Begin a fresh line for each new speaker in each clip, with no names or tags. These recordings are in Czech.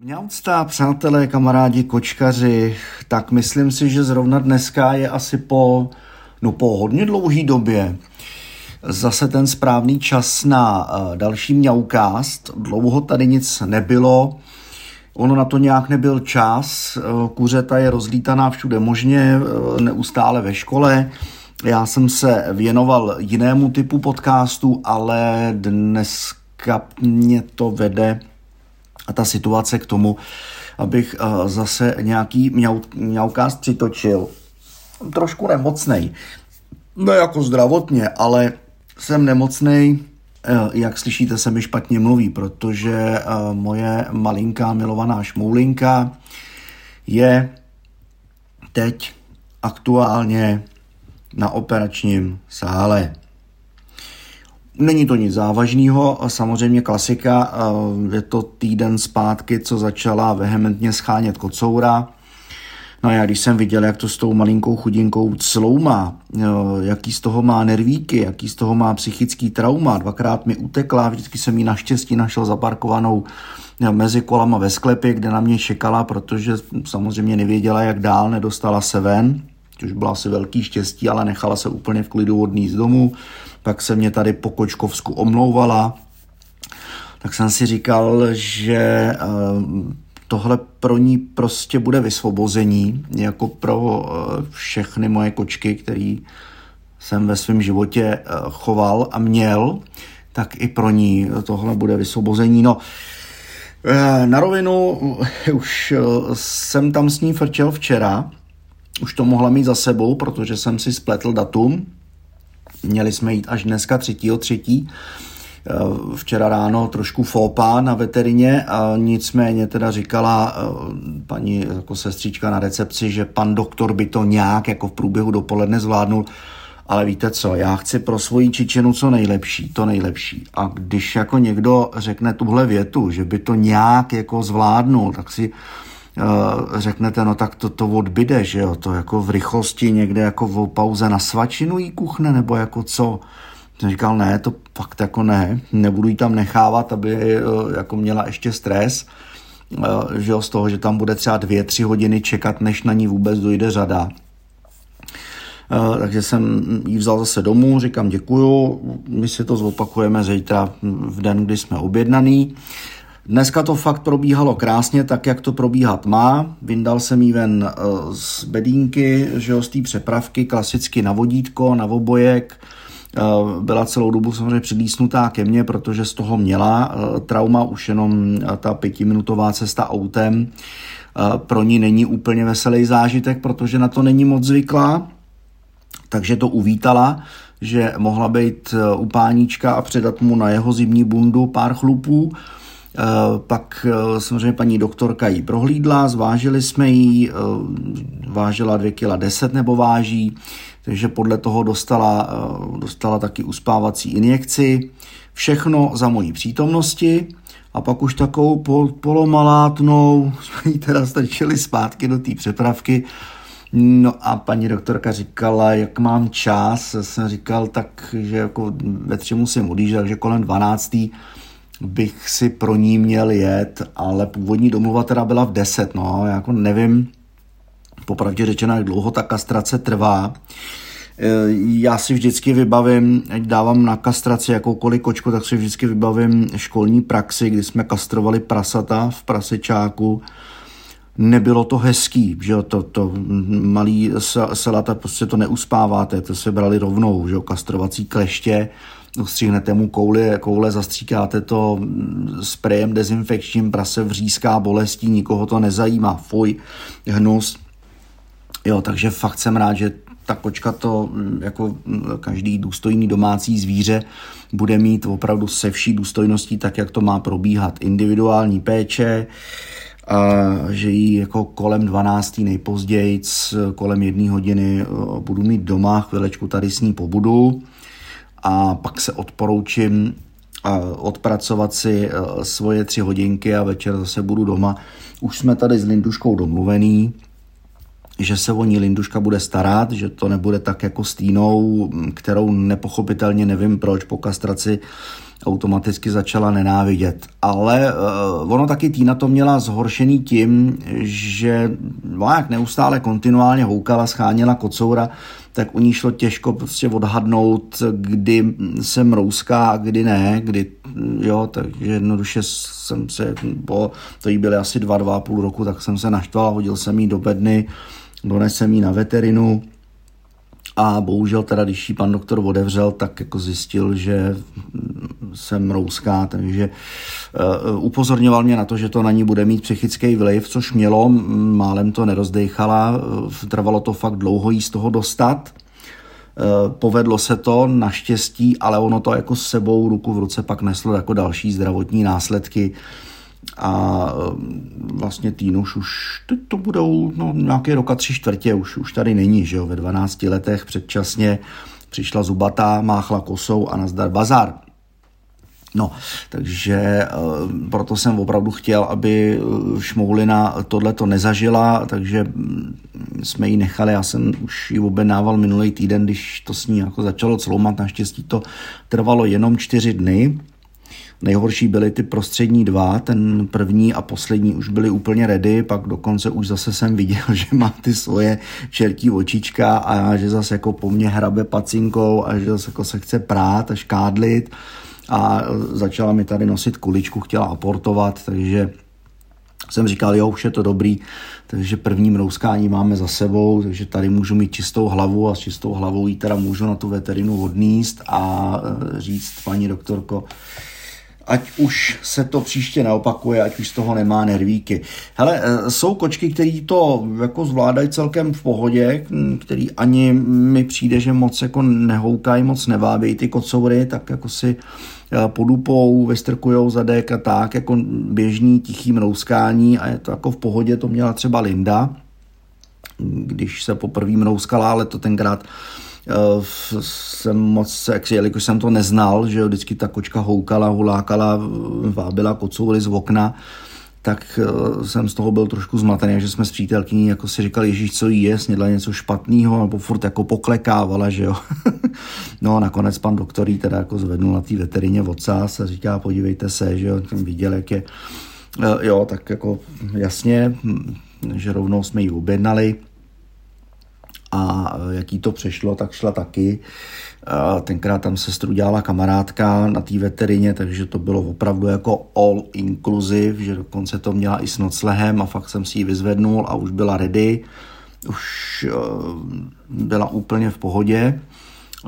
Mňauctá, přátelé, kamarádi, kočkaři, tak myslím si, že zrovna dneska je asi po, no po hodně dlouhý době zase ten správný čas na uh, další mňaukást. Dlouho tady nic nebylo, ono na to nějak nebyl čas, uh, kuřeta je rozlítaná všude možně, uh, neustále ve škole, já jsem se věnoval jinému typu podcastu, ale dneska mě to vede a ta situace k tomu, abych uh, zase nějaký mňau, mňaukást přitočil. Trošku nemocnej. No jako zdravotně, ale jsem nemocnej, uh, jak slyšíte, se mi špatně mluví, protože uh, moje malinká milovaná šmoulinka je teď aktuálně na operačním sále. Není to nic závažného, samozřejmě klasika, je to týden zpátky, co začala vehementně schánět kocoura. No a já když jsem viděl, jak to s tou malinkou chudinkou má, jaký z toho má nervíky, jaký z toho má psychický trauma, dvakrát mi utekla, vždycky jsem ji naštěstí našel zaparkovanou mezi kolama ve sklepě, kde na mě čekala, protože samozřejmě nevěděla, jak dál, nedostala se ven, což bylo asi velký štěstí, ale nechala se úplně v klidu odníst z domu pak se mě tady po Kočkovsku omlouvala, tak jsem si říkal, že eh, tohle pro ní prostě bude vysvobození, jako pro eh, všechny moje kočky, který jsem ve svém životě eh, choval a měl, tak i pro ní tohle bude vysvobození. No, na rovinu už jsem tam s ní frčel včera, už to mohla mít za sebou, protože jsem si spletl datum, Měli jsme jít až dneska 3.3. Eh, včera ráno trošku fópa na veterině a nicméně teda říkala eh, paní jako sestřička na recepci, že pan doktor by to nějak jako v průběhu dopoledne zvládnul, ale víte co, já chci pro svoji čičenu co nejlepší, to nejlepší. A když jako někdo řekne tuhle větu, že by to nějak jako zvládnul, tak si řeknete, no tak to, to odbyde, že jo, to jako v rychlosti někde jako v pauze na svačinu jí kuchne, nebo jako co? Jsem říkal, ne, to fakt jako ne, nebudu jí tam nechávat, aby uh, jako měla ještě stres, uh, že jo, z toho, že tam bude třeba dvě, tři hodiny čekat, než na ní vůbec dojde řada. Takže jsem jí vzal zase domů, říkám děkuju, my si to zopakujeme zítra v den, kdy jsme objednaný. Dneska to fakt probíhalo krásně, tak jak to probíhat má. Vyndal jsem jí ven eh, z bedínky, že jo, z té přepravky, klasicky na vodítko, na obojek. Eh, byla celou dobu samozřejmě přilísnutá ke mně, protože z toho měla eh, trauma, už jenom ta pětiminutová cesta autem. Pro ní není úplně veselý zážitek, protože na to není moc zvyklá, takže to uvítala, že mohla být u páníčka a předat mu na jeho zimní bundu pár chlupů. Pak eh, samozřejmě paní doktorka ji prohlídla, zvážili jsme ji, eh, vážila 2 kg 10 nebo váží, takže podle toho dostala, dostala taky uspávací injekci. Všechno za mojí přítomnosti a pak už takovou pol, polomalátnou jsme ji teda stačili zpátky do té přepravky. No a paní doktorka říkala, jak mám čas. Já jsem říkal, tak, že jako ve tři musím odjíždět, takže kolem 12 bych si pro ní měl jet, ale původní domluva teda byla v 10, no, jako nevím, popravdě řečeno, jak dlouho ta kastrace trvá. E, já si vždycky vybavím, ať dávám na kastraci jakoukoliv kočku, tak si vždycky vybavím školní praxi, kdy jsme kastrovali prasata v prasečáku. Nebylo to hezký, že jo, to, to malý selata prostě to neuspáváte, to se brali rovnou, že jo, kastrovací kleště stříhnete mu kouli, koule, zastříkáte to sprejem dezinfekčním, prase vřízká bolestí, nikoho to nezajímá, fuj, hnus. Jo, takže fakt jsem rád, že ta kočka to jako každý důstojný domácí zvíře bude mít opravdu se vší důstojností tak, jak to má probíhat. Individuální péče, a že ji jako kolem 12. nejpozději, kolem jedné hodiny budu mít doma, chvilečku tady s ní pobudu a pak se odporoučím odpracovat si e, svoje tři hodinky a večer zase budu doma. Už jsme tady s Linduškou domluvený, že se o ní Linduška bude starat, že to nebude tak jako s Týnou, kterou nepochopitelně nevím proč po kastraci automaticky začala nenávidět. Ale uh, ono taky Týna to měla zhoršený tím, že no, jak neustále kontinuálně houkala, scháněla kocoura, tak u ní šlo těžko prostě odhadnout, kdy se mrouská a kdy ne, kdy, jo, takže jednoduše jsem se, po, to jí byly asi dva, dva a půl roku, tak jsem se naštval, hodil jsem jí do bedny, donesem jí na veterinu, a bohužel teda, když ji pan doktor odevřel, tak jako zjistil, že jsem mrouská, takže uh, upozorňoval mě na to, že to na ní bude mít psychický vliv, což mělo, málem to nerozdejchala, trvalo to fakt dlouho jí z toho dostat. Uh, povedlo se to naštěstí, ale ono to jako s sebou ruku v ruce pak neslo jako další zdravotní následky. A um, vlastně Týnuš už, teď to budou no, nějaké roka tři čtvrtě, už, už tady není, že jo, ve 12 letech předčasně přišla zubatá, máchla kosou a nazdar bazar. No, takže um, proto jsem opravdu chtěl, aby uh, Šmoulina tohle to nezažila, takže mm, jsme ji nechali, já jsem už ji objednával minulý týden, když to s ní jako začalo cloumat, naštěstí to trvalo jenom čtyři dny, Nejhorší byly ty prostřední dva, ten první a poslední už byly úplně ready, pak dokonce už zase jsem viděl, že má ty svoje čertí očička a že zase jako po mně hrabe pacinkou a že zase jako se chce prát a škádlit. A začala mi tady nosit kuličku, chtěla aportovat, takže jsem říkal, jo, už je to dobrý, takže první mrouskání máme za sebou, takže tady můžu mít čistou hlavu a s čistou hlavou jí teda můžu na tu veterinu odníst a e, říct, paní doktorko, ať už se to příště neopakuje, ať už z toho nemá nervíky. Hele, eh, jsou kočky, které to jako zvládají celkem v pohodě, který ani mi přijde, že moc jako nehoukají, moc nevábějí ty kocoury, tak jako si eh, podupou, vystrkujou zadek a tak, jako běžný tichý mrouskání a je to jako v pohodě, to měla třeba Linda, když se poprvé mrouskala, ale to tenkrát Eh, jsem moc, jak jelikož jsem to neznal, že jo, vždycky ta kočka houkala, hulákala, vábila kocoury z okna, tak eh, jsem z toho byl trošku zmatený, že jsme s přítelkyní jako si říkali, Ježíš, co jí je, snědla něco špatného, nebo furt jako poklekávala, že jo. no a nakonec pan doktor jí teda jako zvednul na té veterině ocas a říká, podívejte se, že jo, jsem viděl, jak je, eh, jo, tak jako jasně, hm, že rovnou jsme ji objednali, a jaký to přešlo, tak šla taky. Tenkrát tam sestru dělala kamarádka na té veterině, takže to bylo opravdu jako all inclusive, že dokonce to měla i s noclehem a fakt jsem si ji vyzvednul a už byla ready. Už e, byla úplně v pohodě.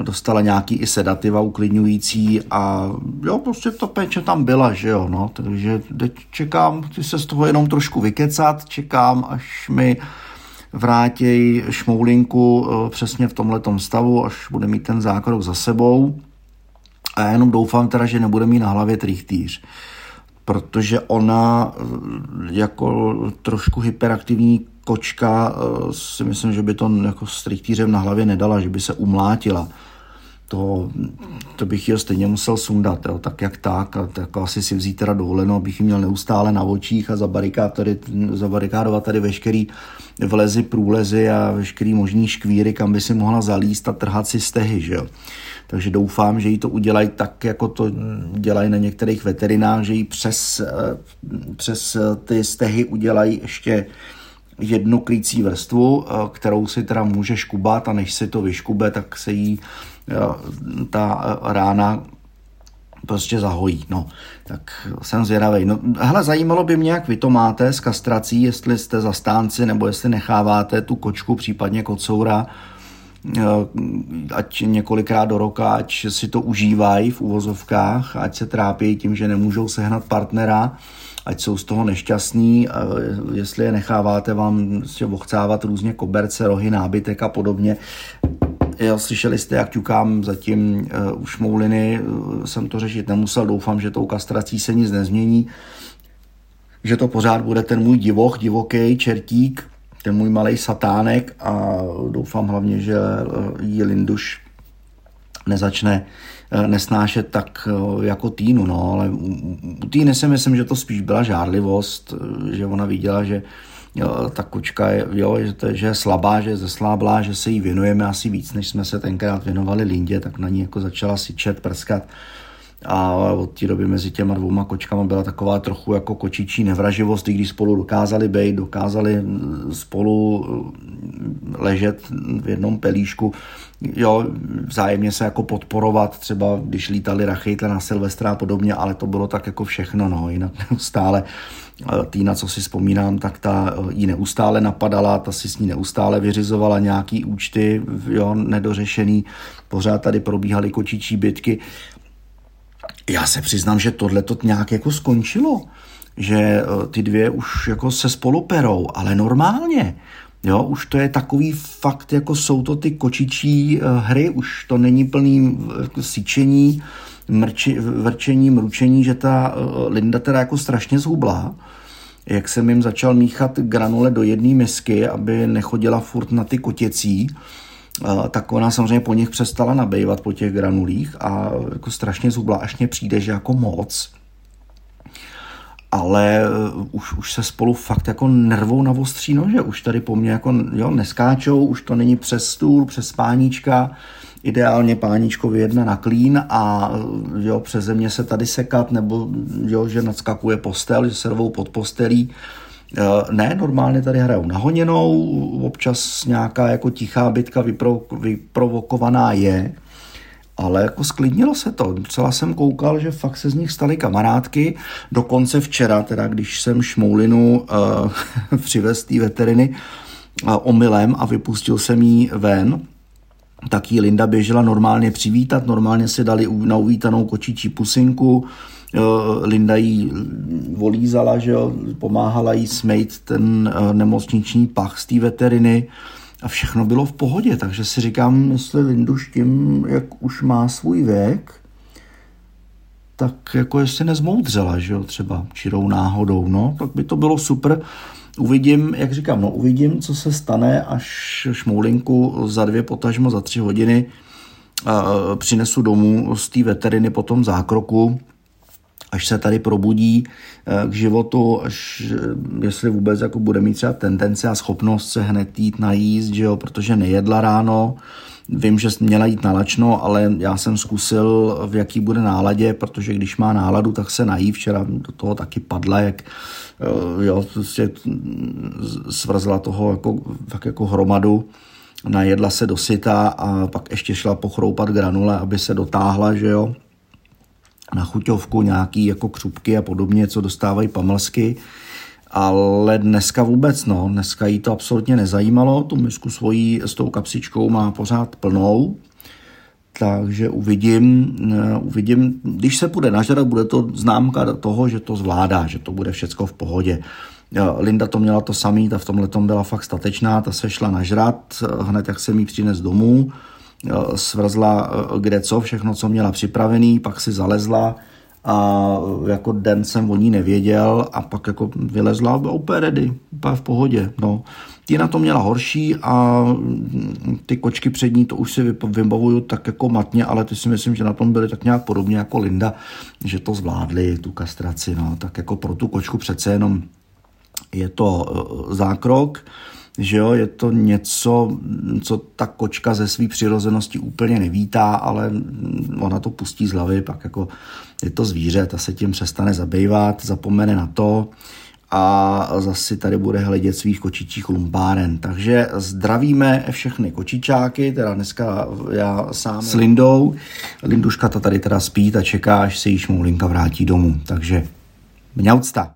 Dostala nějaký i sedativa uklidňující a jo, prostě ta péče tam byla, že jo, no, takže teď čekám, chci se z toho jenom trošku vykecat, čekám, až mi vrátěj šmoulinku eh, přesně v tomhletom stavu, až bude mít ten zákrok za sebou. A já jenom doufám teda, že nebude mít na hlavě trichtýř, protože ona eh, jako trošku hyperaktivní kočka eh, si myslím, že by to jako s trichtýřem na hlavě nedala, že by se umlátila to, to bych ji stejně musel sundat, jo, tak jak tak, a jako asi si vzít teda dovolenou, abych ji měl neustále na očích a tady, zabarikádovat tady veškerý vlezy, průlezy a veškerý možný škvíry, kam by si mohla zalíst a trhat si stehy, že jo. Takže doufám, že jí to udělají tak, jako to dělají na některých veterinách, že jí přes, eh, přes ty stehy udělají ještě jednu klící vrstvu, eh, kterou si teda může škubat a než si to vyškube, tak se jí ta rána prostě zahojí. No, tak jsem zvědavý. No, hele, zajímalo by mě, jak vy to máte s kastrací, jestli jste zastánci, nebo jestli necháváte tu kočku, případně kocoura, eh, ať několikrát do roka, ať si to užívají v uvozovkách, ať se trápí tím, že nemůžou sehnat partnera, ať jsou z toho nešťastní, jestli je necháváte vám prostě ochcávat různě koberce, rohy, nábytek a podobně, Jo, slyšeli jste, jak ťukám zatím uh, už mouliny, uh, jsem to řešit nemusel, doufám, že tou kastrací se nic nezmění, že to pořád bude ten můj divoch, divoký čertík, ten můj malý satánek a doufám hlavně, že uh, jí Linduš nezačne uh, nesnášet tak uh, jako Týnu, no, ale u, Týny si myslím, že to spíš byla žárlivost, že ona viděla, že ta kočka je, jo, že, to, že je slabá, že je zesláblá, že se jí věnujeme asi víc, než jsme se tenkrát věnovali Lindě, tak na ní jako začala si čet, prskat a od té doby mezi těma dvouma kočkama byla taková trochu jako kočičí nevraživost, i když spolu dokázali být, dokázali spolu ležet v jednom pelíšku, jo, vzájemně se jako podporovat, třeba když lítali rachejtle na Silvestra a podobně, ale to bylo tak jako všechno, no, jinak neustále eh, Týna, co si vzpomínám, tak ta eh, ji neustále napadala, ta si s ní neustále vyřizovala nějaký účty, jo, nedořešený, pořád tady probíhaly kočičí bitky. Já se přiznám, že tohle to nějak jako skončilo, že eh, ty dvě už jako se spolu perou, ale normálně. Jo, už to je takový fakt, jako jsou to ty kočičí eh, hry, už to není plný síčení, mrči, vrčení, mručení, že ta eh, Linda teda jako strašně zhubla. Jak jsem jim začal míchat granule do jedné misky, aby nechodila furt na ty kotěcí, eh, tak ona samozřejmě po nich přestala nabejvat po těch granulích a jako strašně zhubla, až mě přijde, že jako moc ale uh, už, už se spolu fakt jako nervou na ostří nože, už tady po mně jako jo, neskáčou, už to není přes stůl, přes páníčka, ideálně páníčko vyjedne na klín a jo, přes země se tady sekat, nebo jo, že nadskakuje postel, že se rvou pod postelí. Uh, ne, normálně tady hrajou nahoněnou, občas nějaká jako tichá bitka vypro, vyprovokovaná je, ale jako sklidnilo se to. Docela jsem koukal, že fakt se z nich staly kamarádky. Dokonce včera, teda když jsem Šmoulinu uh, přivez té veteriny uh, omylem a vypustil jsem jí ven, tak jí Linda běžela normálně přivítat, normálně si dali na uvítanou kočičí pusinku, uh, Linda jí volízala, že jo, pomáhala jí smejt ten uh, nemocniční pach z té veteriny, a všechno bylo v pohodě, takže si říkám, jestli Linduš tím, jak už má svůj věk, tak jako jestli nezmoudřela, že jo, třeba čirou náhodou, no, tak by to bylo super. Uvidím, jak říkám, no uvidím, co se stane, až šmoulinku za dvě, potažmo za tři hodiny uh, přinesu domů z té veteriny po tom zákroku, až se tady probudí eh, k životu, až eh, jestli vůbec jako bude mít třeba tendence a schopnost se hned jít najíst, že jo, protože nejedla ráno, Vím, že měla jít na lačno, ale já jsem zkusil, v jaký bude náladě, protože když má náladu, tak se nají. Včera do toho taky padla, jak eh, jo, prostě svrzla toho jako, tak jako hromadu. Najedla se do syta a pak ještě šla pochroupat granule, aby se dotáhla, že jo na chuťovku nějaký jako křupky a podobně, co dostávají pamlsky, ale dneska vůbec, no, dneska jí to absolutně nezajímalo, tu misku svojí s tou kapsičkou má pořád plnou, takže uvidím, eh, uvidím, když se půjde nažrat, bude to známka toho, že to zvládá, že to bude všecko v pohodě. Eh, Linda to měla to samý, ta v tomhle byla fakt statečná, ta se šla nažrat, eh, hned jak jsem jí přines domů, svrzla eh, kde co, všechno, co měla připravený, pak si zalezla a jako den jsem o ní nevěděl a pak jako vylezla úplně ready, úplně v pohodě. No. na to měla horší a ty kočky přední, to už si vybavuju tak jako matně, ale ty si myslím, že na tom byly tak nějak podobně jako Linda, že to zvládli, tu kastraci. No. Tak jako pro tu kočku přece jenom je to eh, zákrok, že jo, je to něco, co ta kočka ze své přirozenosti úplně nevítá, ale ona to pustí z hlavy, pak jako je to zvíře, ta se tím přestane zabývat, zapomene na to a zase tady bude hledět svých kočičích lumpáren. Takže zdravíme všechny kočičáky, teda dneska já sám s Lindou. Linduška ta tady teda spí a čeká, až se jí šmoulinka vrátí domů. Takže mňaucta.